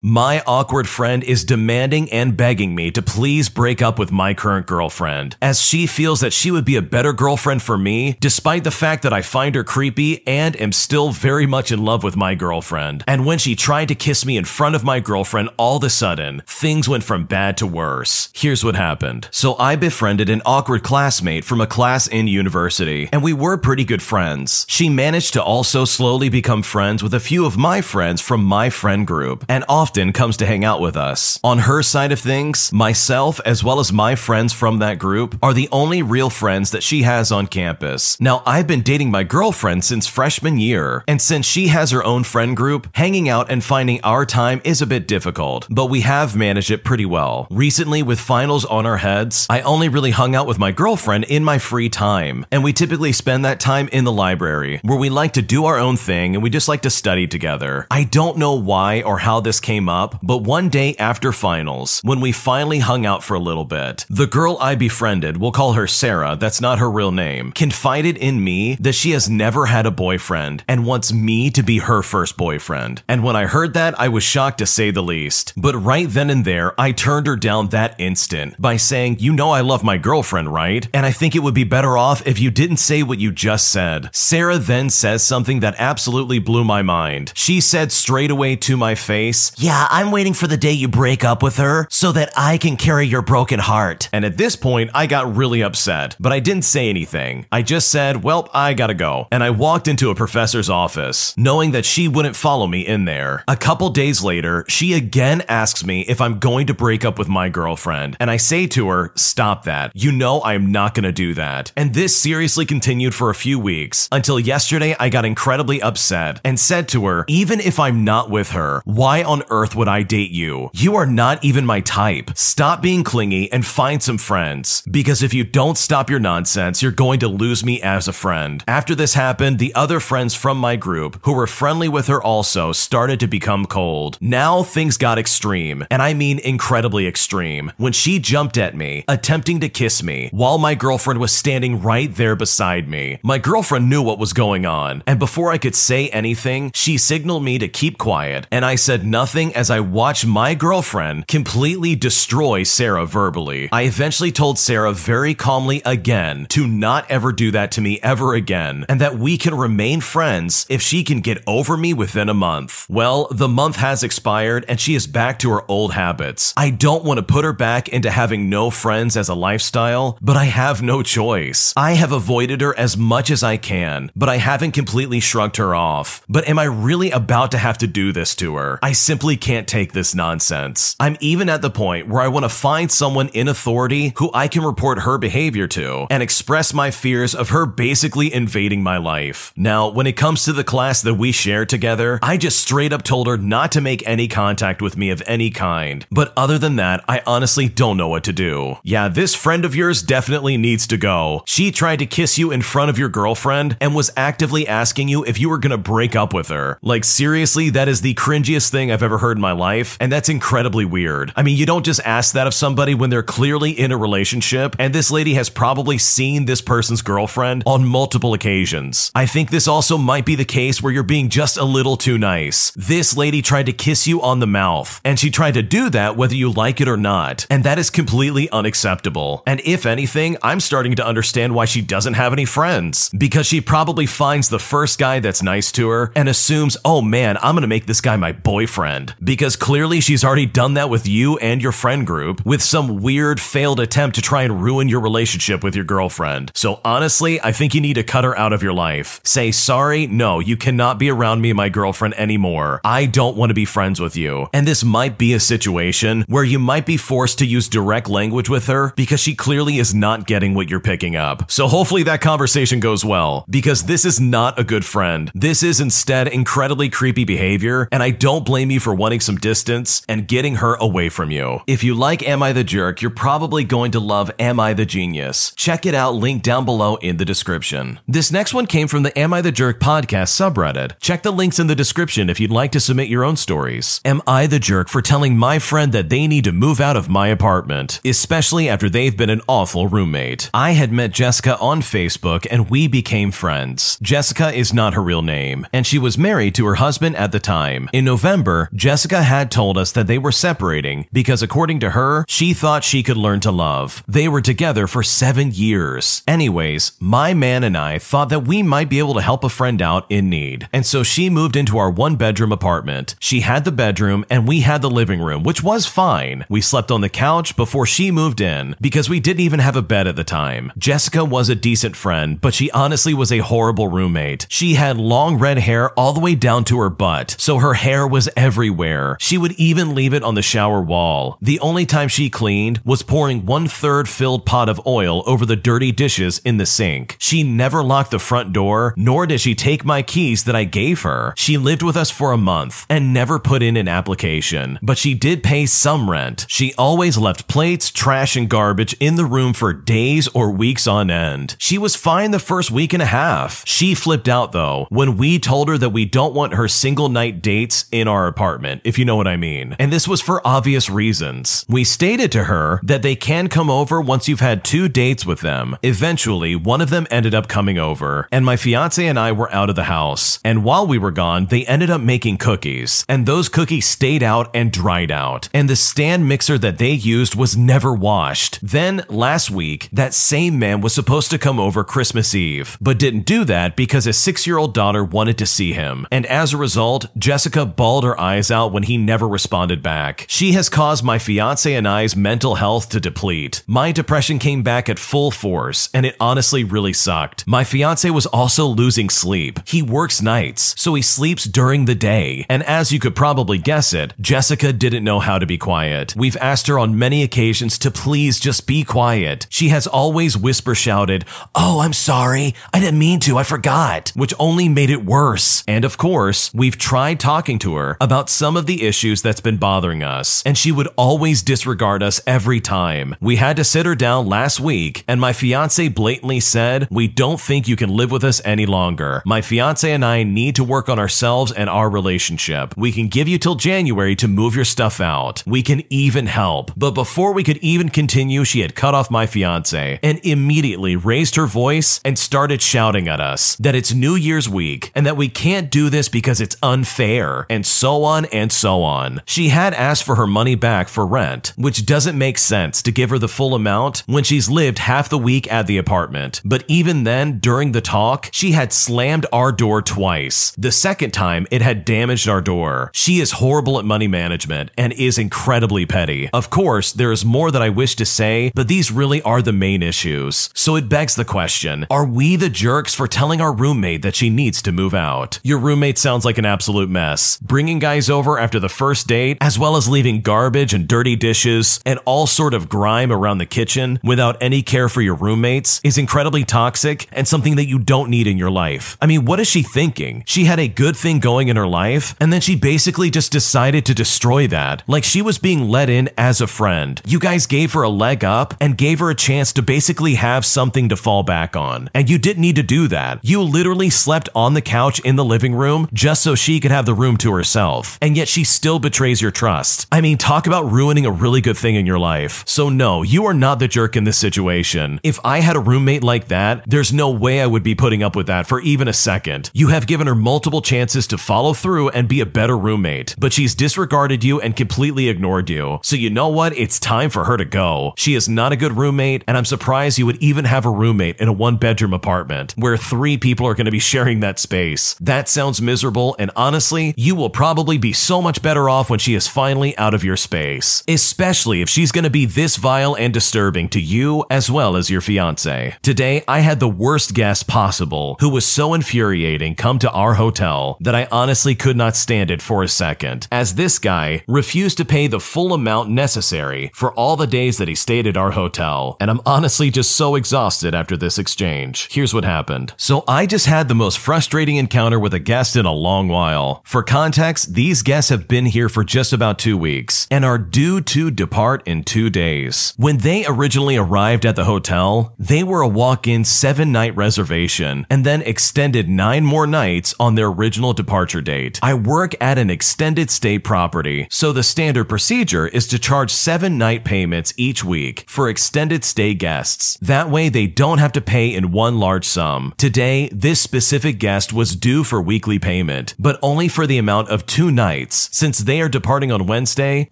My awkward friend is demanding and begging me to please break up with my current girlfriend, as she feels that she would be a better girlfriend for me, despite the fact that I find her creepy and am still very much in love with my girlfriend. And when she tried to kiss me in front of my girlfriend, all of a sudden, things went from bad to worse. Here's what happened. So I befriended an awkward classmate from a class in university, and we were pretty good friends. She managed to also slowly become friends with a few of my friends from my friend group, and often often comes to hang out with us. On her side of things, myself as well as my friends from that group are the only real friends that she has on campus. Now, I've been dating my girlfriend since freshman year, and since she has her own friend group, hanging out and finding our time is a bit difficult, but we have managed it pretty well. Recently, with finals on our heads, I only really hung out with my girlfriend in my free time, and we typically spend that time in the library, where we like to do our own thing and we just like to study together. I don't know why or how this came came up, but one day after finals, when we finally hung out for a little bit, the girl I befriended, we'll call her Sarah, that's not her real name, confided in me that she has never had a boyfriend and wants me to be her first boyfriend. And when I heard that, I was shocked to say the least. But right then and there, I turned her down that instant by saying, You know, I love my girlfriend, right? And I think it would be better off if you didn't say what you just said. Sarah then says something that absolutely blew my mind. She said straight away to my face, yeah, I'm waiting for the day you break up with her so that I can carry your broken heart. And at this point, I got really upset, but I didn't say anything. I just said, Well, I gotta go. And I walked into a professor's office, knowing that she wouldn't follow me in there. A couple days later, she again asks me if I'm going to break up with my girlfriend. And I say to her, Stop that. You know I'm not gonna do that. And this seriously continued for a few weeks until yesterday I got incredibly upset and said to her, Even if I'm not with her, why on earth? Earth would I date you? You are not even my type. Stop being clingy and find some friends. Because if you don't stop your nonsense, you're going to lose me as a friend. After this happened, the other friends from my group, who were friendly with her also, started to become cold. Now things got extreme, and I mean incredibly extreme, when she jumped at me, attempting to kiss me, while my girlfriend was standing right there beside me. My girlfriend knew what was going on, and before I could say anything, she signaled me to keep quiet, and I said nothing as I watched my girlfriend completely destroy Sarah verbally. I eventually told Sarah very calmly again to not ever do that to me ever again, and that we can remain friends if she can get over me within a month. Well, the month has expired and she is back to her old habits. I don't want to put her back into having no friends as a lifestyle, but I have no choice. I have avoided her as much as I can, but I haven't completely shrugged her off. But am I really about to have to do this to her? I simply can't take this nonsense. I'm even at the point where I want to find someone in authority who I can report her behavior to and express my fears of her basically invading my life. Now, when it comes to the class that we share together, I just straight up told her not to make any contact with me of any kind. But other than that, I honestly don't know what to do. Yeah, this friend of yours definitely needs to go. She tried to kiss you in front of your girlfriend and was actively asking you if you were gonna break up with her. Like, seriously, that is the cringiest thing I've ever heard heard in my life, and that's incredibly weird. I mean, you don't just ask that of somebody when they're clearly in a relationship, and this lady has probably seen this person's girlfriend on multiple occasions. I think this also might be the case where you're being just a little too nice. This lady tried to kiss you on the mouth, and she tried to do that whether you like it or not, and that is completely unacceptable. And if anything, I'm starting to understand why she doesn't have any friends, because she probably finds the first guy that's nice to her and assumes, oh man, I'm gonna make this guy my boyfriend because clearly she's already done that with you and your friend group with some weird failed attempt to try and ruin your relationship with your girlfriend. So honestly, I think you need to cut her out of your life. Say, sorry, no, you cannot be around me and my girlfriend anymore. I don't want to be friends with you. And this might be a situation where you might be forced to use direct language with her because she clearly is not getting what you're picking up. So hopefully that conversation goes well because this is not a good friend. This is instead incredibly creepy behavior, and I don't blame you for wanting some distance and getting her away from you. If you like Am I the Jerk, you're probably going to love Am I the Genius. Check it out, link down below in the description. This next one came from the Am I the Jerk podcast subreddit. Check the links in the description if you'd like to submit your own stories. Am I the jerk for telling my friend that they need to move out of my apartment, especially after they've been an awful roommate? I had met Jessica on Facebook and we became friends. Jessica is not her real name, and she was married to her husband at the time. In November, Jessica Jessica had told us that they were separating because, according to her, she thought she could learn to love. They were together for seven years. Anyways, my man and I thought that we might be able to help a friend out in need. And so she moved into our one bedroom apartment. She had the bedroom and we had the living room, which was fine. We slept on the couch before she moved in because we didn't even have a bed at the time. Jessica was a decent friend, but she honestly was a horrible roommate. She had long red hair all the way down to her butt, so her hair was everywhere. She would even leave it on the shower wall. The only time she cleaned was pouring one third filled pot of oil over the dirty dishes in the sink. She never locked the front door, nor did she take my keys that I gave her. She lived with us for a month and never put in an application, but she did pay some rent. She always left plates, trash, and garbage in the room for days or weeks on end. She was fine the first week and a half. She flipped out though when we told her that we don't want her single night dates in our apartment, if you know what I mean. And this was for obvious reasons. We stated to her that they can come over once you've had two dates with them. Eventually, one of them ended up coming over, and my fiance and I were out of the house. And while we were gone, they ended up making cookies, and those cookies stayed out and dried out. And the stand mixer that they used was never washed. Then, last week, that same man was supposed to come over Christmas Eve, but didn't do that because his six year old daughter wanted to see him. And as a result, Jessica bawled her eyes out when he never responded back. She has caused my fiance and I's mental health to deplete. My depression came back at full force, and it honestly really sucked. My fiance was also losing sleep. He works nights, so he sleeps during the day. And as you could probably guess it, Jessica didn't know how to be quiet. We've asked her on many occasions to please just be quiet. She has always whisper shouted, Oh, I'm sorry. I didn't mean to. I forgot, which only made it worse. And of course, we've tried talking to her about some of the issues that's been bothering us, and she would always disregard us every time. We had to sit her down last week, and my fiance blatantly said, We don't think you can live with us any longer. My fiance and I need to work on ourselves and our relationship. We can give you till January to move your stuff out. We can even help. But before we could even continue, she had cut off my fiance and immediately raised her voice and started shouting at us that it's New Year's week and that we can't do this because it's unfair and so on and so on. She had asked for her money back for rent, which doesn't make sense to give her the full amount when she's lived half the week at the apartment. But even then, during the talk, she had slammed our door twice. The second time, it had damaged our door. She is horrible at money management and is incredibly petty. Of course, there is more that I wish to say, but these really are the main issues. So it begs the question Are we the jerks for telling our roommate that she needs to move out? Your roommate sounds like an absolute mess. Bringing guys over after the first date, as well as leaving garbage and dirty dishes and all sort of grime around the kitchen without any care for your roommates, is incredibly toxic and something that you don't need in your life. I mean, what is she thinking? She had a good thing going in her life, and then she basically just decided to destroy that. Like she was being let in as a friend. You guys gave her a leg up and gave her a chance to basically have something to fall back on. And you didn't need to do that. You literally slept on the couch in the living room just so she could have the room to herself. And yet she still betrays your trust. I mean, talk about ruining a really good thing in your life. So, no, you are not the jerk in this situation. If I had a roommate like that, there's no way I would be putting up with that for even a second. You have given her multiple chances to follow through and be a better roommate, but she's disregarded you and completely ignored you. So, you know what? It's time for her to go. She is not a good roommate, and I'm surprised you would even have a roommate in a one bedroom apartment where three people are going to be sharing that space. That sounds miserable, and honestly, you will probably be so much better off when she is finally out of your space, especially if she's going to be this vile and disturbing to you as well as your fiance. Today, I had the worst guest possible who was so infuriating come to our hotel that I honestly could not stand it for a second, as this guy refused to pay the full amount necessary for all the days that he stayed at our hotel, and I'm honestly just so exhausted after this exchange. Here's what happened. So I just had the most frustrating encounter with a guest in a long while. For context, these guests have been here for just about two weeks and are due to depart in two days. When they originally arrived at the hotel, they were a walk-in seven night reservation and then extended nine more nights on their original departure date. I work at an extended stay property, so the standard procedure is to charge seven night payments each week for extended stay guests. That way they don't have to pay in one large sum. Today, this specific guest was due for weekly payment, but only for the amount of two nights nights since they are departing on Wednesday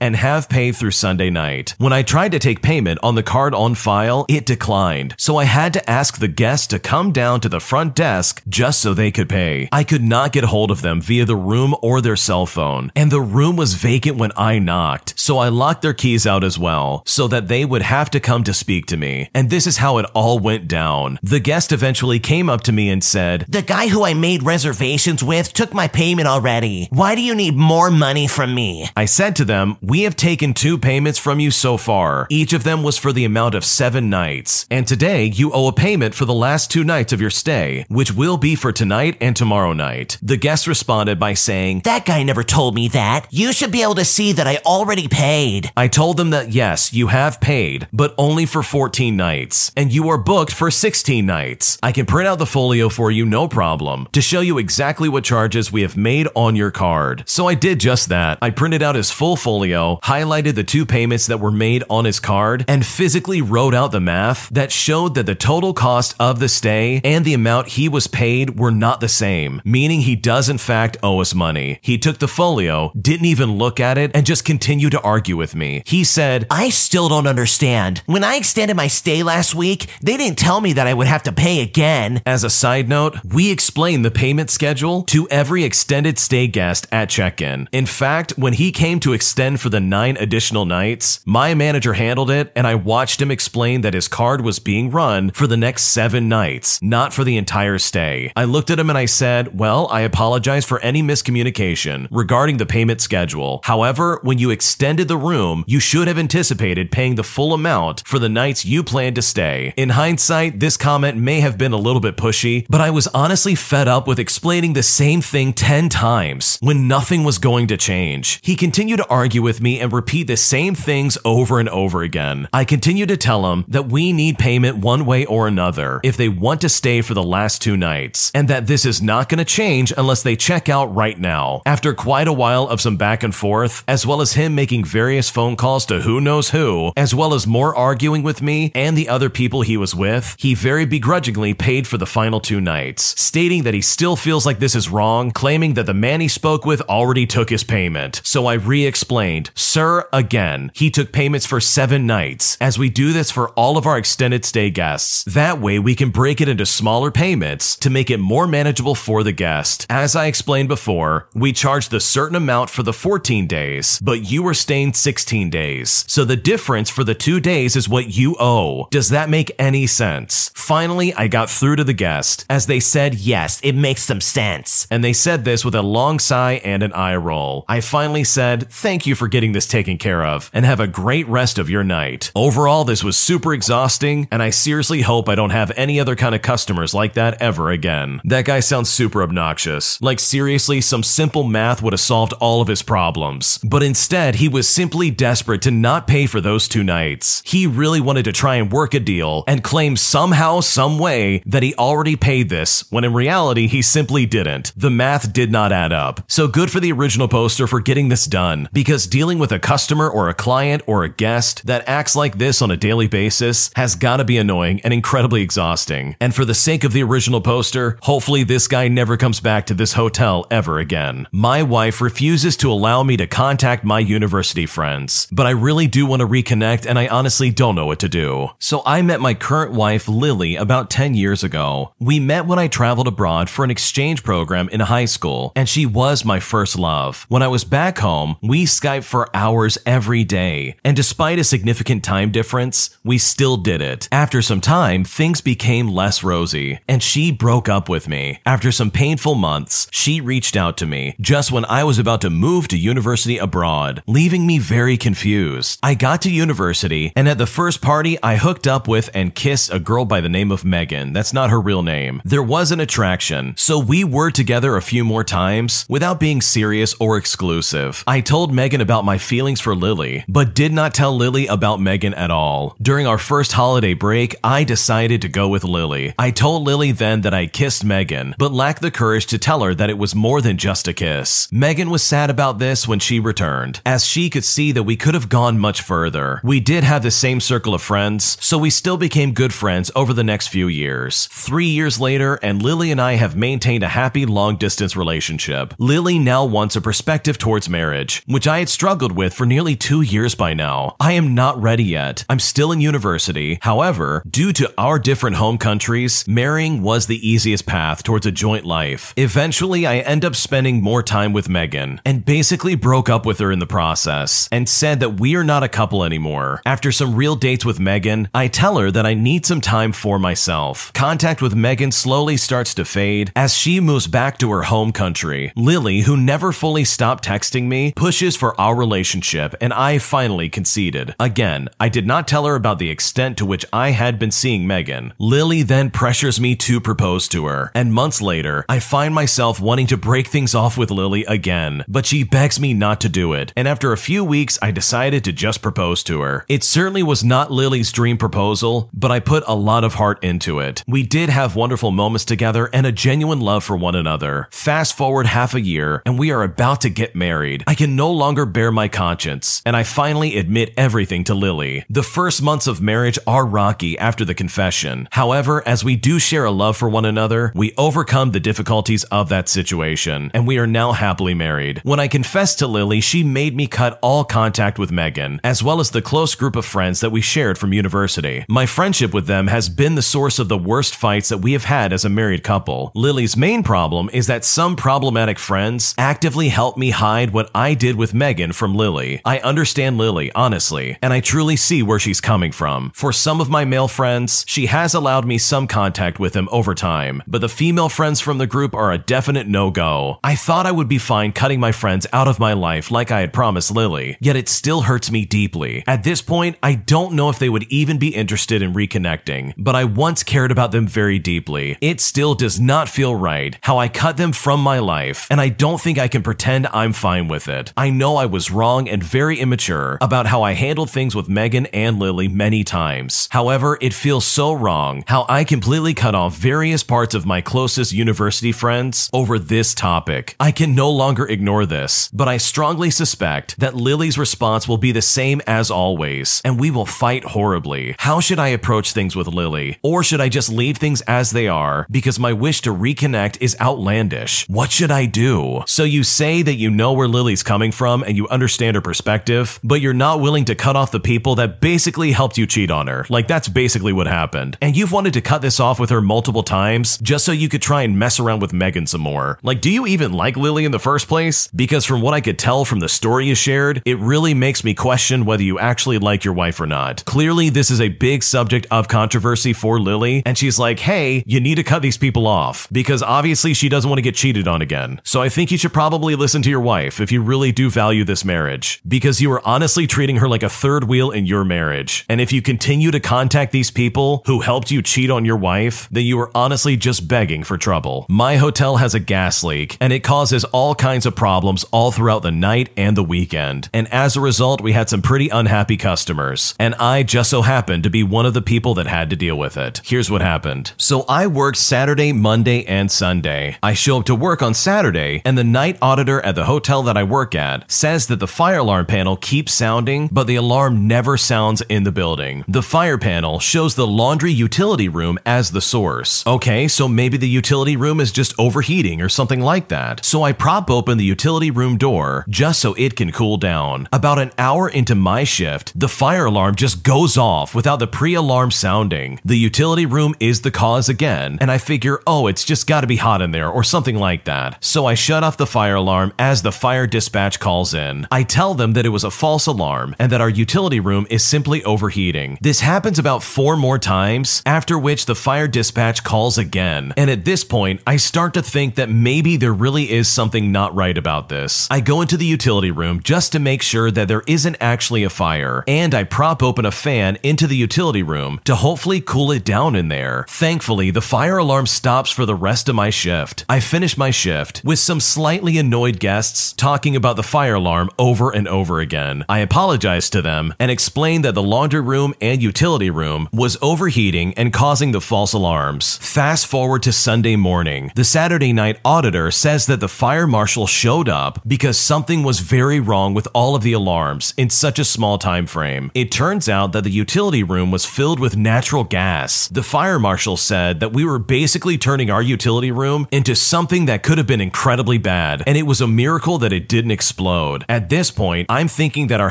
and have paid through Sunday night. When I tried to take payment on the card on file, it declined, so I had to ask the guest to come down to the front desk just so they could pay. I could not get hold of them via the room or their cell phone, and the room was vacant when I knocked, so I locked their keys out as well, so that they would have to come to speak to me. And this is how it all went down. The guest eventually came up to me and said, The guy who I made reservations with took my payment already. Why do you need more money from me? I said to them, We have taken two payments from you so far. Each of them was for the amount of seven nights. And today you owe a payment for the last two nights of your stay, which will be for tonight and tomorrow night. The guest responded by saying, That guy never told me that. You should be able to see that I already paid. I told them that yes, you have paid, but only for 14 nights, and you are booked for 16 nights. I can print out the folio for you, no problem, to show you exactly what charges we have made on your card. So I did just that. I printed out his full folio, highlighted the two payments that were made on his card, and physically wrote out the math that showed that the total cost of the stay and the amount he was paid were not the same, meaning he does in fact owe us money. He took the folio, didn't even look at it, and just continued to argue with me. He said, I still don't understand. When I extended my stay last week, they didn't tell me that I would have to pay again. As a side note, we explain the payment schedule to every extended stay guest at check in. In fact, when he came to extend for the nine additional nights, my manager handled it and I watched him explain that his card was being run for the next seven nights, not for the entire stay. I looked at him and I said, Well, I apologize for any miscommunication regarding the payment schedule. However, when you extended the room, you should have anticipated paying the full amount for the nights you planned to stay. In hindsight, this comment may have been a little bit pushy, but I was honestly fed up with explaining the same thing 10 times when nothing was going to change. He continued to argue with me and repeat the same things over and over again. I continued to tell him that we need payment one way or another if they want to stay for the last two nights, and that this is not going to change unless they check out right now. After quite a while of some back and forth, as well as him making various phone calls to who knows who, as well as more arguing with me and the other people he was with, he very begrudgingly paid for the final two nights, stating that he still feels like this is wrong, claiming that the man he spoke with already took his payment. So I re explained, Sir, again, he took payments for seven nights, as we do this for all of our extended stay guests. That way we can break it into smaller payments to make it more manageable for the guest. As I explained before, we charge the certain amount for the 14 days, but you were staying 16 days. So the difference for the two days is what you owe. Does that make any sense? Finally, I got through to the guest, as they said, yes, it makes some sense. And they said this with a long sigh and an eye roll. I finally said, thank you for getting this taken care of, and have a great rest of your night. Overall, this was super exhausting, and I seriously hope I don't have any other kind of customers like that ever again. That guy sounds super obnoxious. Like, seriously, some simple math would have solved all of his problems. But instead, he was simply desperate to not pay for those two nights. He really wanted to try and work a deal and claim somehow, some way that he already paid this, when in reality, he simply didn't. The math did not add up. So good for the original poster for getting this done, because dealing with a customer or a client or a guest that acts like this on a daily basis has gotta be annoying and incredibly exhausting. And for the sake of the original poster, hopefully this guy never comes back to this hotel ever again. My wife refuses to allow me to contact my university friends, but I really do want to reconnect and I honestly don't know what to do. So I met my current wife, Lily, about 10 years ago. We met when I traveled abroad for an exchange program in high school, and she was my first love. When I was back home, we Skyped for hours every day, and despite a significant time difference, we still did it. After some time, things became less rosy, and she broke up with me. After some painful months, she reached out to me just when I was about to move to university abroad, leaving me very confused. I got to university, and at the first party, I hooked up with and kissed a girl by the name of Megan. That's not her real name. There was an attraction, so we were together a few more times without being serious or exclusive. I told Megan about my feelings for Lily, but did not tell Lily about Megan at all. During our first holiday break, I decided to go with Lily. I told Lily then that I kissed Megan, but lacked the courage to tell her that it was more than just a kiss. Megan was sad about this when she returned, as she could see that we could have gone much further. We did have the same circle of friends, so we still became good friends over the next few years. Three years later, and Lily and I have maintained a happy long distance relationship. Lily now wants a perspective towards marriage, which I had struggled with for nearly two years by now. I am not ready yet. I'm still in university. However, due to our different home countries, marrying was the easiest path towards a joint life. Eventually, I end up spending more time with Megan and basically broke up with her in the process and said that we are not a couple anymore. After some real dates with Megan, I tell her that I need some time for myself. Contact with Megan slowly starts to fade as she moves back to her home country. Lily, who never fully stopped texting me, pushes for our relationship, and I finally conceded. Again, I did not tell her about the extent to which I had been seeing Megan. Lily then pressures me to propose to her, and months later, I find myself wanting to break things off with Lily again, but she begs me not to do it, and after a few weeks, I decided to just propose to her. It certainly was not Lily's dream proposal, but I put a lot of heart into it. We did have wonderful moments together and a genuine love for one another. Fast forward half a year, and we are about to get married. I can no longer bear my conscience, and I finally admit everything to Lily. The first months of marriage are rocky after the confession. However, as we do share a love for one another, we overcome the difficulties of that situation, and we are now happily married. When I confessed to Lily, she made me cut all contact with Megan, as well as the close group of friends that we shared from university. My friendship with them has been the source of the worst fights that we have had as a married couple. Lily's main problem is that some problematic friends actively help me hide what I did with Megan from Lily. I understand Lily, honestly, and I truly see where she's coming from. For some of my male friends, she has allowed me some contact with them over time, but the female friends from the group are a definite no go. I thought I would be fine cutting my friends out of my life like I had promised Lily, yet it still hurts me deeply. At this point, I don't know if they would even be interested in reconnecting, but I once cared about them very deeply. It still does not feel right how I cut them from my life, and I don't think I can pretend I'm fine with it. I know I was wrong and very immature about how I handled things with Megan and Lily many times. However, it feels so wrong how I completely cut off various parts of my closest university friends over this topic. I can no longer ignore this, but I strongly suspect that Lily's response will be the same as always, and we will fight horribly. How should I approach things with Lily? Or should I just leave things as they are because my wish to reconnect is outlandish? What should I do? So you say that you know where Lily's coming from and you understand her perspective, but you're not willing to cut off the people that basically helped you cheat on her. Like that's basically what happened. And you've wanted to cut this off with her multiple times just so you could try and mess around with Megan some more. Like, do you even like Lily in the first place? Because from what I could tell from the story you shared, it really makes me question whether you actually like your wife or not. Clearly, this is a big subject of controversy for Lily, and she's like, hey, you need to cut these people off because obviously she doesn't want to get cheated on again. So I think you should probably listen to your wife if you really do value this marriage because you are honestly treating her like a third wheel in your marriage. And if you continue to contact these people who helped you cheat on your wife, then you are honestly just begging for trouble. My hotel has a gas leak and it causes all kinds of problems all throughout the night and the weekend. And as a result, we had some pretty unhappy customers. And I just so happened to be one of the people that had to deal with it. Here's what happened. So I worked Saturday, Monday, and Sunday. I show up to work on Saturday, and the night auditor at the hotel that I work at says that the fire alarm panel keeps sounding, but the alarm never sounds in the building. The fire panel shows the laundry utility room as the source. Okay, so maybe the utility room is just overheating or something like that. So I prop open the utility room door just so it can cool down. About an hour into my shift, the fire alarm just goes off without the pre alarm sounding. The utility room is the cause again, and I figure, oh, it's just gotta be hot in there or something like that. So I shut off the fire alarm as the fire dispatch calls in. I tell them that it was a false alarm and that our utility room is simply overheating. This happens about four more times, after which the fire dispatch calls again. And at this point, I start to think that maybe there really is something not right about this. I go into the utility room just to make sure that there isn't actually a fire, and I prop open a fan into the utility room to hopefully cool it down in there. Thankfully, the fire alarm stops for the rest of my shift. I finish my shift with some slightly annoyed guests talking about the fire alarm over and over again. I apologized to them and explained that the laundry room and utility room was overheating and causing the false alarms. Fast forward to Sunday morning. The Saturday night auditor says that the fire marshal showed up because something was very wrong with all of the alarms in such a small time frame. It turns out that the utility room was filled with natural gas. The fire marshal said that we were basically turning our utility room into something that could have been incredibly bad, and it was a miracle that it didn't explode. At this point, I'm thinking that our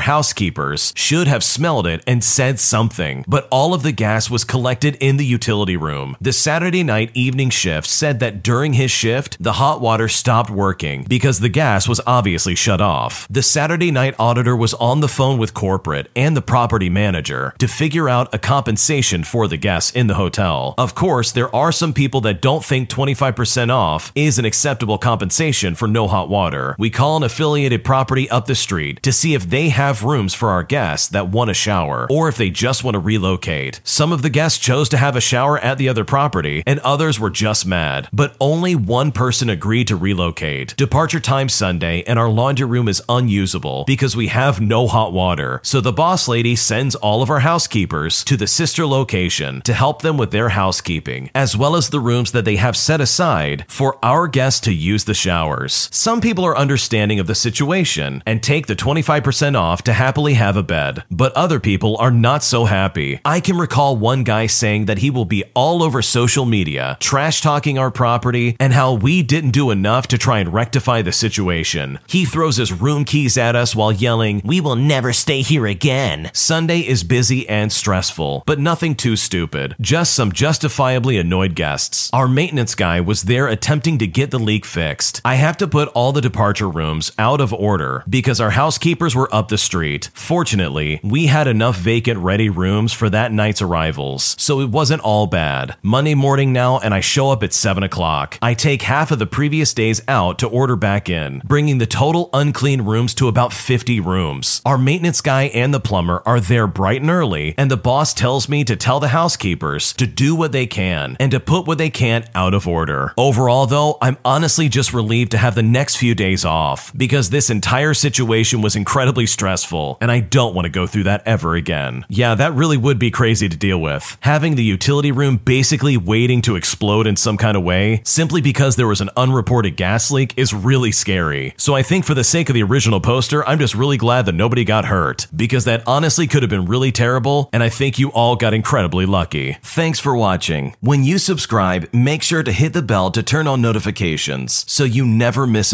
housekeepers should have smelled it and said something, but all of the gas was collected in the utility room. The Saturday night evening shift said that during his shift, the hot water stopped working because the gas was obviously shut off. The Saturday night auditor was on the phone with corporate and the property manager to figure out a compensation for the guests in the hotel. Of course, there are some people that don't think 25% off is an acceptable compensation for no hot water. We call an affiliated property up the street to see if they have rooms for our guests that want a shower or if they just want to relocate. Some of the guests chose to have a shower at the other property and others were just mad, but only one person agreed to relocate. Departure time Sunday and our laundry room is unusable because we have no hot water. So the boss lady sends all of our housekeepers to the sister location to help them with their housekeeping, as well as the rooms that they have set aside for our guests to use the showers. Some people are understanding of the situation and take the 25% off to happily have a bed, but other people are not so happy. I can recall one guy saying that he will be all over social media, trash talking our property, and how we didn't do enough to try and rectify the situation. He throws his room keys at us while yelling, We will never stay here again. Sunday is busy and stressful, but nothing too stupid, just some justifiably annoyed guests. Our maintenance guy was there attempting to get the leak fixed. I have to put all the departure rooms out of order because our housekeepers were up the street. Fortunately, we had enough vacant ready rooms for that night's arrivals, so it wasn't all bad. Monday morning now, and I show up at 7 o'clock. I take half of the previous days out to order back in, bringing the total unclean rooms to about 50 rooms. Our maintenance guy and the plumber are there bright and early, and the boss tells me to tell the housekeepers to do what they can and to put what they can't out of order. Overall, though, I'm honestly just relieved to have the next few days off because this entire situation was incredibly stressful, and I don't want to go through that ever again. Yeah, that really would be crazy to deal with. Having the utility room basically waiting to explode in some kind of way simply because there was an unreported gas leak is really scary. So I think for the sake of the original poster, I'm just really glad that nobody got hurt because that honestly could have been really terrible, and I think you all got incredibly lucky. Thanks for watching. When you subscribe, make sure to hit the bell to turn on notifications so you never miss